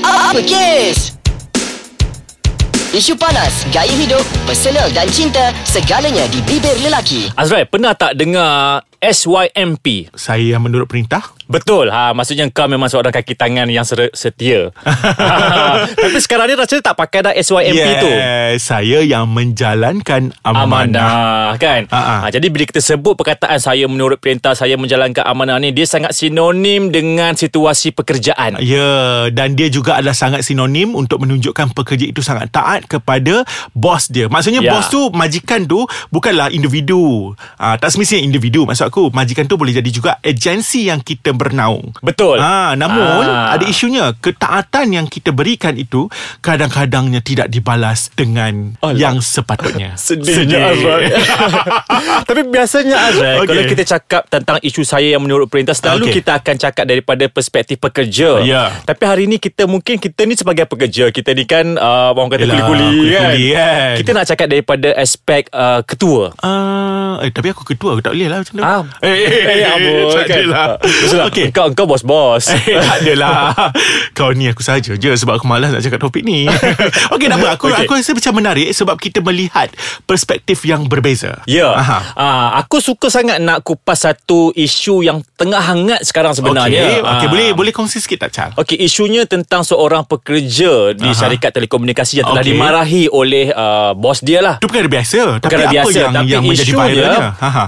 Apa kes? Isu panas, gaya hidup, personal dan cinta, segalanya di bibir lelaki. Azrai, pernah tak dengar SYMP? Saya yang menurut perintah Betul. Ha, maksudnya kau memang seorang kaki tangan yang ser- setia. Tapi sekarang ni rasanya tak pakai dah SYMP yes, tu. Saya yang menjalankan amanah, Amanah kan Ha-ha. ha, Jadi bila kita sebut perkataan Saya menurut perintah Saya menjalankan amanah ni Dia sangat sinonim Dengan situasi pekerjaan Ya, dan dia juga adalah sangat sinonim untuk menunjukkan pekerja itu sangat taat kepada bos dia. Maksudnya Ya. bos tu, majikan tu bukanlah individu. Ah, tak semestinya individu maksud aku. Majikan tu boleh jadi juga agensi yang kita bernaung. Betul Ah, namun Ah. ada isunya ketaatan yang kita berikan itu kadang-kadangnya tidak dibalas dengan Alah. yang sepatutnya. Sedihnya Azrai Tapi biasanya Azrai Okey. Kalau kita cakap tentang isu saya yang menurut perintah Selalu Okey. kita akan cakap daripada perspektif pekerja Ya. Tapi hari ni kita mungkin Kita ni sebagai pekerja Kita ni kan uh, Orang kata kuli-kuli kan kan. Kita nak cakap daripada aspek uh, ketua Ah, eh, tapi aku ketua aku tak boleh lah macam tu. Ah. Eh, eh, Eh, amboi, tak kan? adalah. Maksudnya, Okey. Kau, kau bos-bos Eh, tak adalah Kau ni aku saja je Sebab aku malas nak cakap topik ni Okey tak apa Aku, okay. aku rasa macam menarik Sebab kita melihat Perspektif yang berbeza Ya, Aha. ah, aku suka sangat nak kupas satu isu yang tengah hangat sekarang sebenarnya. Okey, okay, Ah. boleh boleh kongsi sikit tak Chang? Okey, isunya tentang seorang pekerja di Aha. syarikat telekomunikasi yang telah Okey. dimarahi oleh uh, bos dia lah. Itu perkara biasa Tapi Perkara apa biasa yang, Tapi yang menjadi viralnya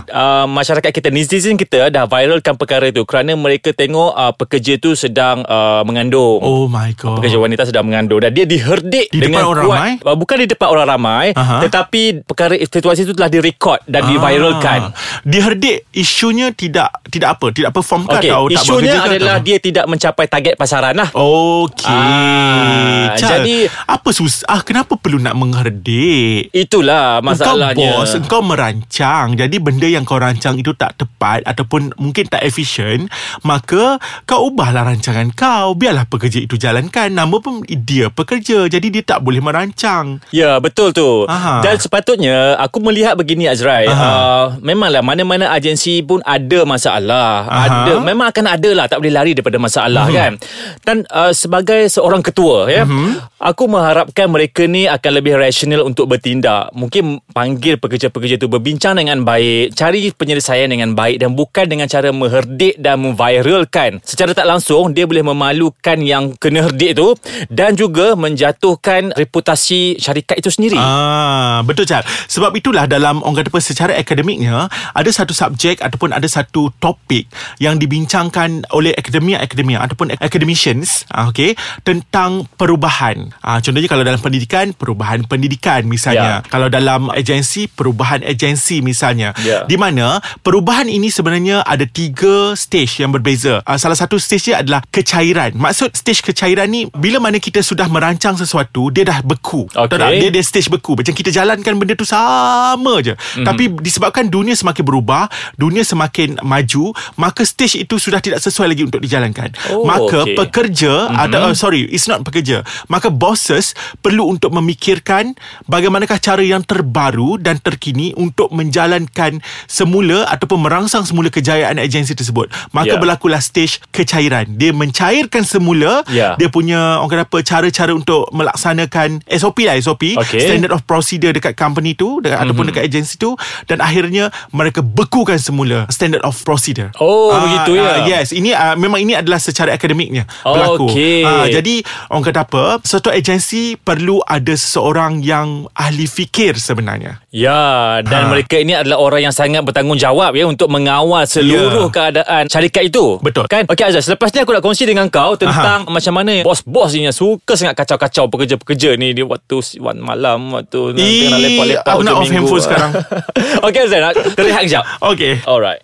uh, Masyarakat kita Netizen kita Dah viralkan perkara itu Kerana mereka tengok uh, Pekerja tu sedang uh, Mengandung Oh my god Pekerja wanita sedang mengandung Dan dia diherdik Di dengan depan orang kuat, ramai? Uh, Bukan di depan orang ramai Aha. Tetapi Perkara situasi itu telah direkod Dan diviralkan Ah. Diherdik Isunya tidak Tidak apa Tidak perform ke Okey, atau tak isunya adalah atau? dia tidak mencapai target pasaran lah. Okey Ah, Chal, jadi- Apa susah Kenapa perlu nak mengherdik Itulah masalahnya. Kau bos Kau merancang Jadi benda yang kau rancang itu tak tepat Ataupun mungkin tak efisien Maka Kau ubahlah rancangan kau. Biarlah pekerja itu jalankan. Nama pun dia pekerja Jadi dia tak boleh merancang. Ya betul tu. Aha. Dan sepatutnya Aku melihat begini Azrai uh, Memanglah mana-mana agensi pun Ada masalah. Aha. Ada Memang akan ada lah Tak boleh lari daripada masalah Mhm. kan? Dan uh, sebagai seorang ketua ya, Aku mengharapkan mereka ni Akan lebih rasional untuk bertindak. Mungkin panggil pekerja-pekerja tu Berbincang dengan baik Cari penyelesaian dengan baik Dan bukan dengan cara Mengherdik dan memviralkan Secara tak langsung Dia boleh memalukan Yang kena herdik tu Dan juga Menjatuhkan reputasi syarikat itu sendiri Ah, betul Chal. Sebab itulah dalam orang kata apa secara akademiknya ada satu subjek ataupun ada satu topik yang dibincangkan oleh akademia-akademia ataupun academicians, ah, okay, tentang perubahan. Ah, contohnya kalau dalam pendidikan, perubahan pendidikan misalnya. Ya. Kalau dalam agensi, perubahan agensi misalnya. Ya. Di mana perubahan ini sebenarnya ada tiga stage yang berbeza. Ah, salah satu stage dia adalah kecairan. Maksud stage kecairan ni bila mana kita sudah merancang sesuatu, dia dah beku. Tahu Okey. tak? Dia dia stage beku Macam kita jalankan benda tu sama je Mhm. mm-hmm. Tapi disebabkan dunia semakin berubah Dunia semakin maju Maka stage itu sudah tidak sesuai lagi untuk dijalankan Oh, Maka okey. pekerja mm-hmm. atau, uh, Sorry It's not pekerja Maka bosses Perlu untuk memikirkan Bagaimanakah cara yang terbaru Dan terkini Untuk menjalankan Semula Ataupun merangsang semula Kejayaan agensi tersebut Maka Ya. berlakulah stage kecairan Dia mencairkan semula Ya. Dia punya Orang kata apa Cara-cara untuk melaksanakan SOP lah SOP Okey. Standard of procedure Dekat company tu dekat, mm-hmm. Ataupun dekat agensi tu Dan akhirnya Mereka bekukan semula Standard of procedure Oh, Ah, begitu ya? ah, Yes ini uh, Memang ini adalah secara akademiknya Oh, Berlaku okey. Ah, Jadi Orang kata apa Suatu agensi Perlu ada seseorang Yang ahli fikir sebenarnya Ya, dan Ha. mereka ini adalah orang yang sangat bertanggungjawab ya untuk mengawal seluruh Ya. keadaan syarikat itu. Betul. Kan? Okey Azaz, selepas ni aku nak kongsi dengan kau tentang macam mana bos-bos ni yang suka sangat kacau-kacau pekerja-pekerja ni di waktu waktu malam, waktu Ih, tengah lepak-lepak aku nak off minggu. handphone sekarang. Okey Azaz, nak terlihat kejap. Okay Alright.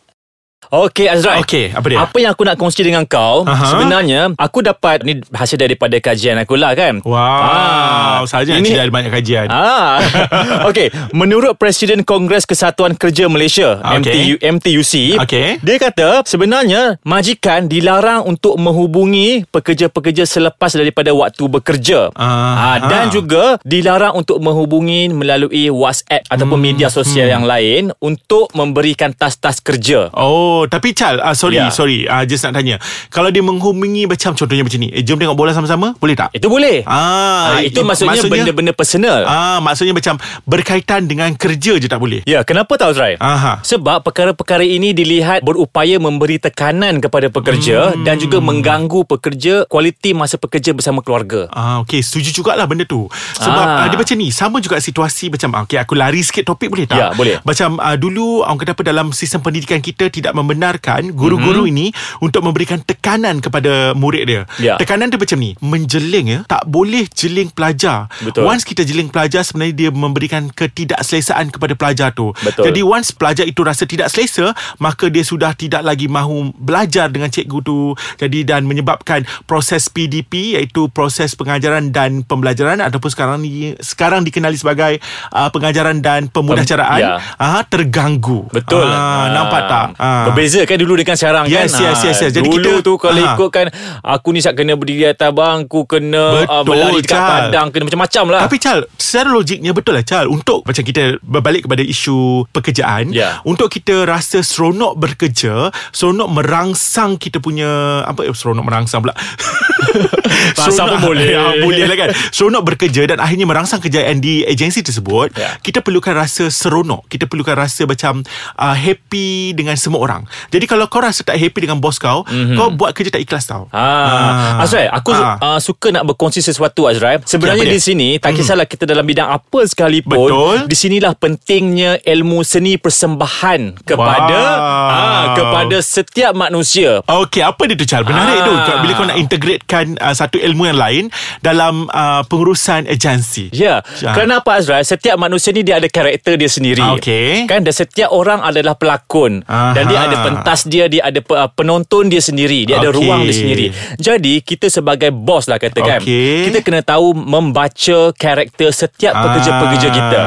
Okey Azrai Okey, apa dia? Apa yang aku nak kongsi dengan kau Aha. Sebenarnya Aku dapat Ni hasil daripada kajian aku lah kan Wow Saja ini- ada banyak kajian Ah, okey. Menurut Presiden Kongres Kesatuan Kerja Malaysia Okey. MTU, MTUC, Okey. dia kata sebenarnya majikan dilarang untuk menghubungi pekerja-pekerja selepas daripada waktu bekerja. Ah, Ah, dan juga dilarang untuk menghubungi melalui WhatsApp ataupun Hmm, media sosial yang lain untuk memberikan tas-tas kerja. Oh Oh, tapi Chal, uh, sorry, Ya. sorry. Uh, just nak tanya. Kalau dia menghubungi macam contohnya macam ni, eh, jom tengok bola sama-sama, boleh tak? Itu boleh. Ah, Ah, itu maksudnya, benda-benda personal. Ah, maksudnya macam berkaitan dengan kerja je tak boleh. Ya, kenapa tahu Azrai? Aha. Sebab perkara-perkara ini dilihat berupaya memberi tekanan kepada pekerja hmm. dan juga mengganggu pekerja kualiti masa pekerja bersama keluarga. Ah, okay, setuju jugalah benda tu. Sebab Ah. ah. dia macam ni, sama juga situasi macam okay, aku lari sikit topik boleh tak? Ya, boleh. Macam ah, dulu orang kata apa dalam sistem pendidikan kita tidak membenarkan guru-guru mm-hmm. ini untuk memberikan tekanan kepada murid dia. Ya. Tekanan dia macam ni, menjeling ya, tak boleh jeling pelajar. Betul. Once kita jeling pelajar sebenarnya dia memberikan ketidakselesaan kepada pelajar tu. Betul. Jadi once pelajar itu rasa tidak selesa, maka dia sudah tidak lagi mahu belajar dengan cikgu tu. Jadi dan menyebabkan proses PDP iaitu proses pengajaran dan pembelajaran ataupun sekarang ni sekarang dikenali sebagai uh, pengajaran dan pemudahcaraan ya. uh, terganggu. Betul. Ah, nampak tak? Ah. Berbeza kan dulu dengan sekarang Yes, kan. yes, Ah, yes, yes. Jadi dulu kita- tu kalau Aha. ikutkan aku ni siap kena berdiri atas bangku, kena uh, Betul, berlari dekat Chal. padang, kena macam-macam lah. Tapi Chal Secara logiknya betul lah Chal Untuk macam kita Berbalik kepada isu Pekerjaan Ya. Untuk kita rasa Seronok bekerja Seronok merangsang Kita punya Apa eh, Seronok merangsang pula Bahasa pun boleh. ya, Boleh lah kan Seronok bekerja Dan akhirnya merangsang kejayaan Di agensi tersebut Ya. Kita perlukan rasa seronok Kita perlukan rasa macam uh, Happy Dengan semua orang Jadi kalau kau rasa tak happy Dengan bos kau mm-hmm. Kau buat kerja tak ikhlas tau Ah, Azrai, aku Ah. uh, suka nak berkongsi sesuatu Azrai. Sebenarnya Apa di sini tak kisahlah kita dalam bidang apa sekalipun, Betul. di sinilah pentingnya ilmu seni persembahan kepada Wow. ah, kepada setiap manusia. Okey, apa dia tu Chal? Menarik Ah. tu bila kau nak integratekan uh, satu ilmu yang lain dalam uh, pengurusan agensi. Ya, Ah. kerana apa Azrai? Setiap manusia ni dia ada karakter dia sendiri. Okey. Kan dan setiap orang adalah pelakon Aha. dan dia ada pentas dia, dia ada uh, penonton dia sendiri, dia ada Okey. ruang dia sendiri. Jadi kita sebagai bos lah katakan, Okey. kita kena tahu membaca karakter setiap Ah. pekerja-pekerja kita.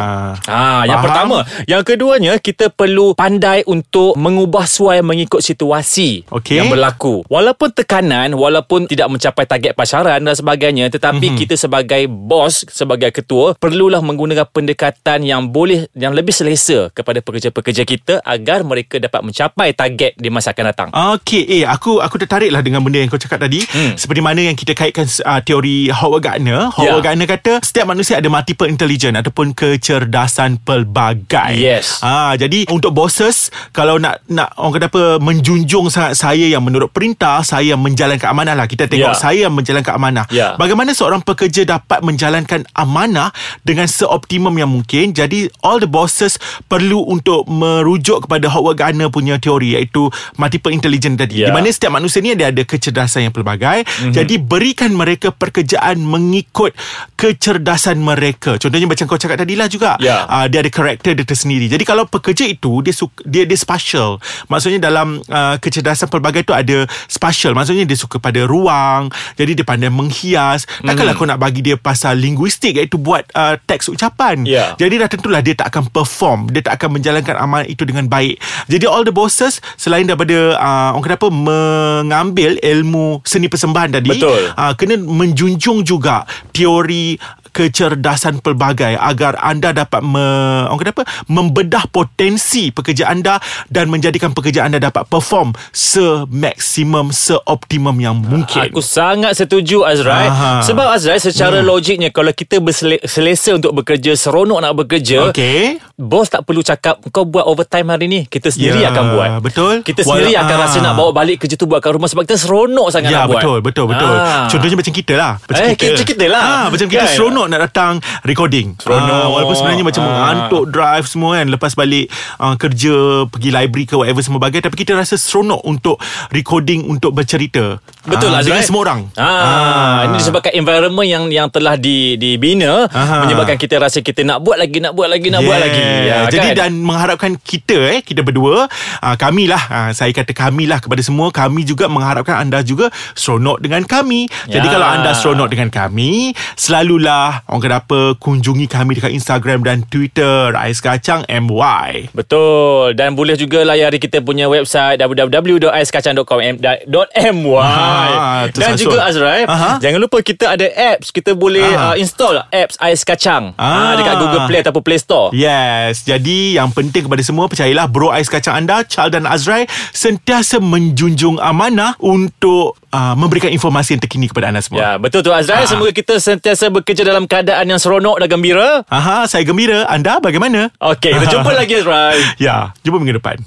Ah, yang Faham. pertama, yang keduanya kita perlu pandai untuk mengubah suai mengikut situasi Okey. yang berlaku. Walaupun tekanan, walaupun tidak mencapai target pasaran dan sebagainya, tetapi Mhm. mm-hmm. kita sebagai bos, sebagai ketua, perlulah menggunakan pendekatan yang boleh yang lebih selesa kepada pekerja-pekerja kita agar mereka dapat mencapai target di masa akan datang. Okey, eh aku aku tertarik lah dengan benda yang kau cakap tadi. Hmm. Seperti mana yang kita kaitkan uh, teori Howard Gardner. Howard Ya. Gardner kata setiap manusia ada multiple intelligence ataupun kecerdasan pelbagai. Yes. Ah, jadi untuk bosses kalau nak nak orang kata apa menjunjung sangat saya yang menurut perintah, saya yang menjalankan amanah lah. Kita tengok Ya. saya yang menjalankan amanah. Ya. Bagaimana seorang pekerja dapat menjalankan amanah dengan seoptimum yang mungkin. Jadi all the bosses perlu untuk merujuk kepada Howard Gardner punya teori iaitu multiple intelligence tadi. Ya. Di mana setiap manusia ni dia ada kecerdasan yang pelbagai. Mm-hmm. Jadi berikan mereka pekerjaan mengikut kecerdasan mereka. Contohnya macam kau cakap tadi lah juga. Ya. Uh, dia ada karakter dia tersendiri. Jadi kalau pekerja itu dia suka, dia dia special. Maksudnya dalam uh, kecerdasan pelbagai tu ada special. Maksudnya dia suka pada ruang. Jadi dia pandai menghias. Takkanlah kau nak bagi dia pasal linguistik iaitu buat uh, teks ucapan. Ya. Jadi dah tentulah dia tak akan perform. Dia tak akan menjalankan amanah itu dengan baik. Jadi all the bosses selain daripada uh, orang kata apa mengambil ilmu seni persembahan tadi Betul. uh, kena menjunjung juga teori die kecerdasan pelbagai agar anda dapat me, orang kata apa membedah potensi pekerja anda dan menjadikan pekerja anda dapat perform semaksimum seoptimum yang mungkin. Aku sangat setuju Azrai Aha. Sebab Azrai secara hmm. logiknya Kalau kita berselesa untuk bekerja Seronok nak bekerja Okey. Bos tak perlu cakap Kau buat overtime hari ni Kita sendiri Ya, akan buat betul. Kita sendiri Wala- akan ah. rasa nak bawa balik kerja tu Buat kat rumah Sebab kita seronok sangat Ya nak buat betul betul betul. Ah. Contohnya macam kita lah. Macam Eh, kita- kita lah. Ha, macam kita Kan? seronok nak datang recording. Seronok. Ah, walaupun sebenarnya macam Ah. mengantuk drive semua kan lepas balik uh, kerja pergi library ke whatever semua bagai tapi kita rasa seronok untuk recording untuk bercerita. Betul Ah, lah dengan Azrai. semua orang. Ah, ini disebabkan environment yang yang telah di dibina Aha. menyebabkan kita rasa kita nak buat lagi nak buat lagi nak buat lagi. Ya, Jadi kan? dan mengharapkan kita eh kita berdua uh, kami lah uh, saya kata kami lah kepada semua kami juga mengharapkan anda juga seronok dengan kami. Jadi Ya. kalau anda seronok dengan kami selalulah adalah orang kata apa kunjungi kami dekat Instagram dan Twitter Ais Kacang MY. Betul Dan boleh juga layari kita punya website www.aiskacang.com.my Ah, Dan juga Azrai Aha. Jangan lupa kita ada apps Kita boleh Ah. uh, install apps Ais Kacang Ah. ah. Dekat Google Play ataupun Play Store Yes, jadi yang penting kepada semua percayalah bro ais kacang anda, Chal dan Azrai sentiasa menjunjung amanah untuk uh, memberikan informasi yang terkini kepada anda semua. Ya, betul tu Azrai. Ah. Semoga kita sentiasa bekerja dalam keadaan yang seronok dan gembira. Aha, saya gembira. Anda bagaimana? Okey, kita jumpa lagi Azrai. Ya, jumpa minggu depan.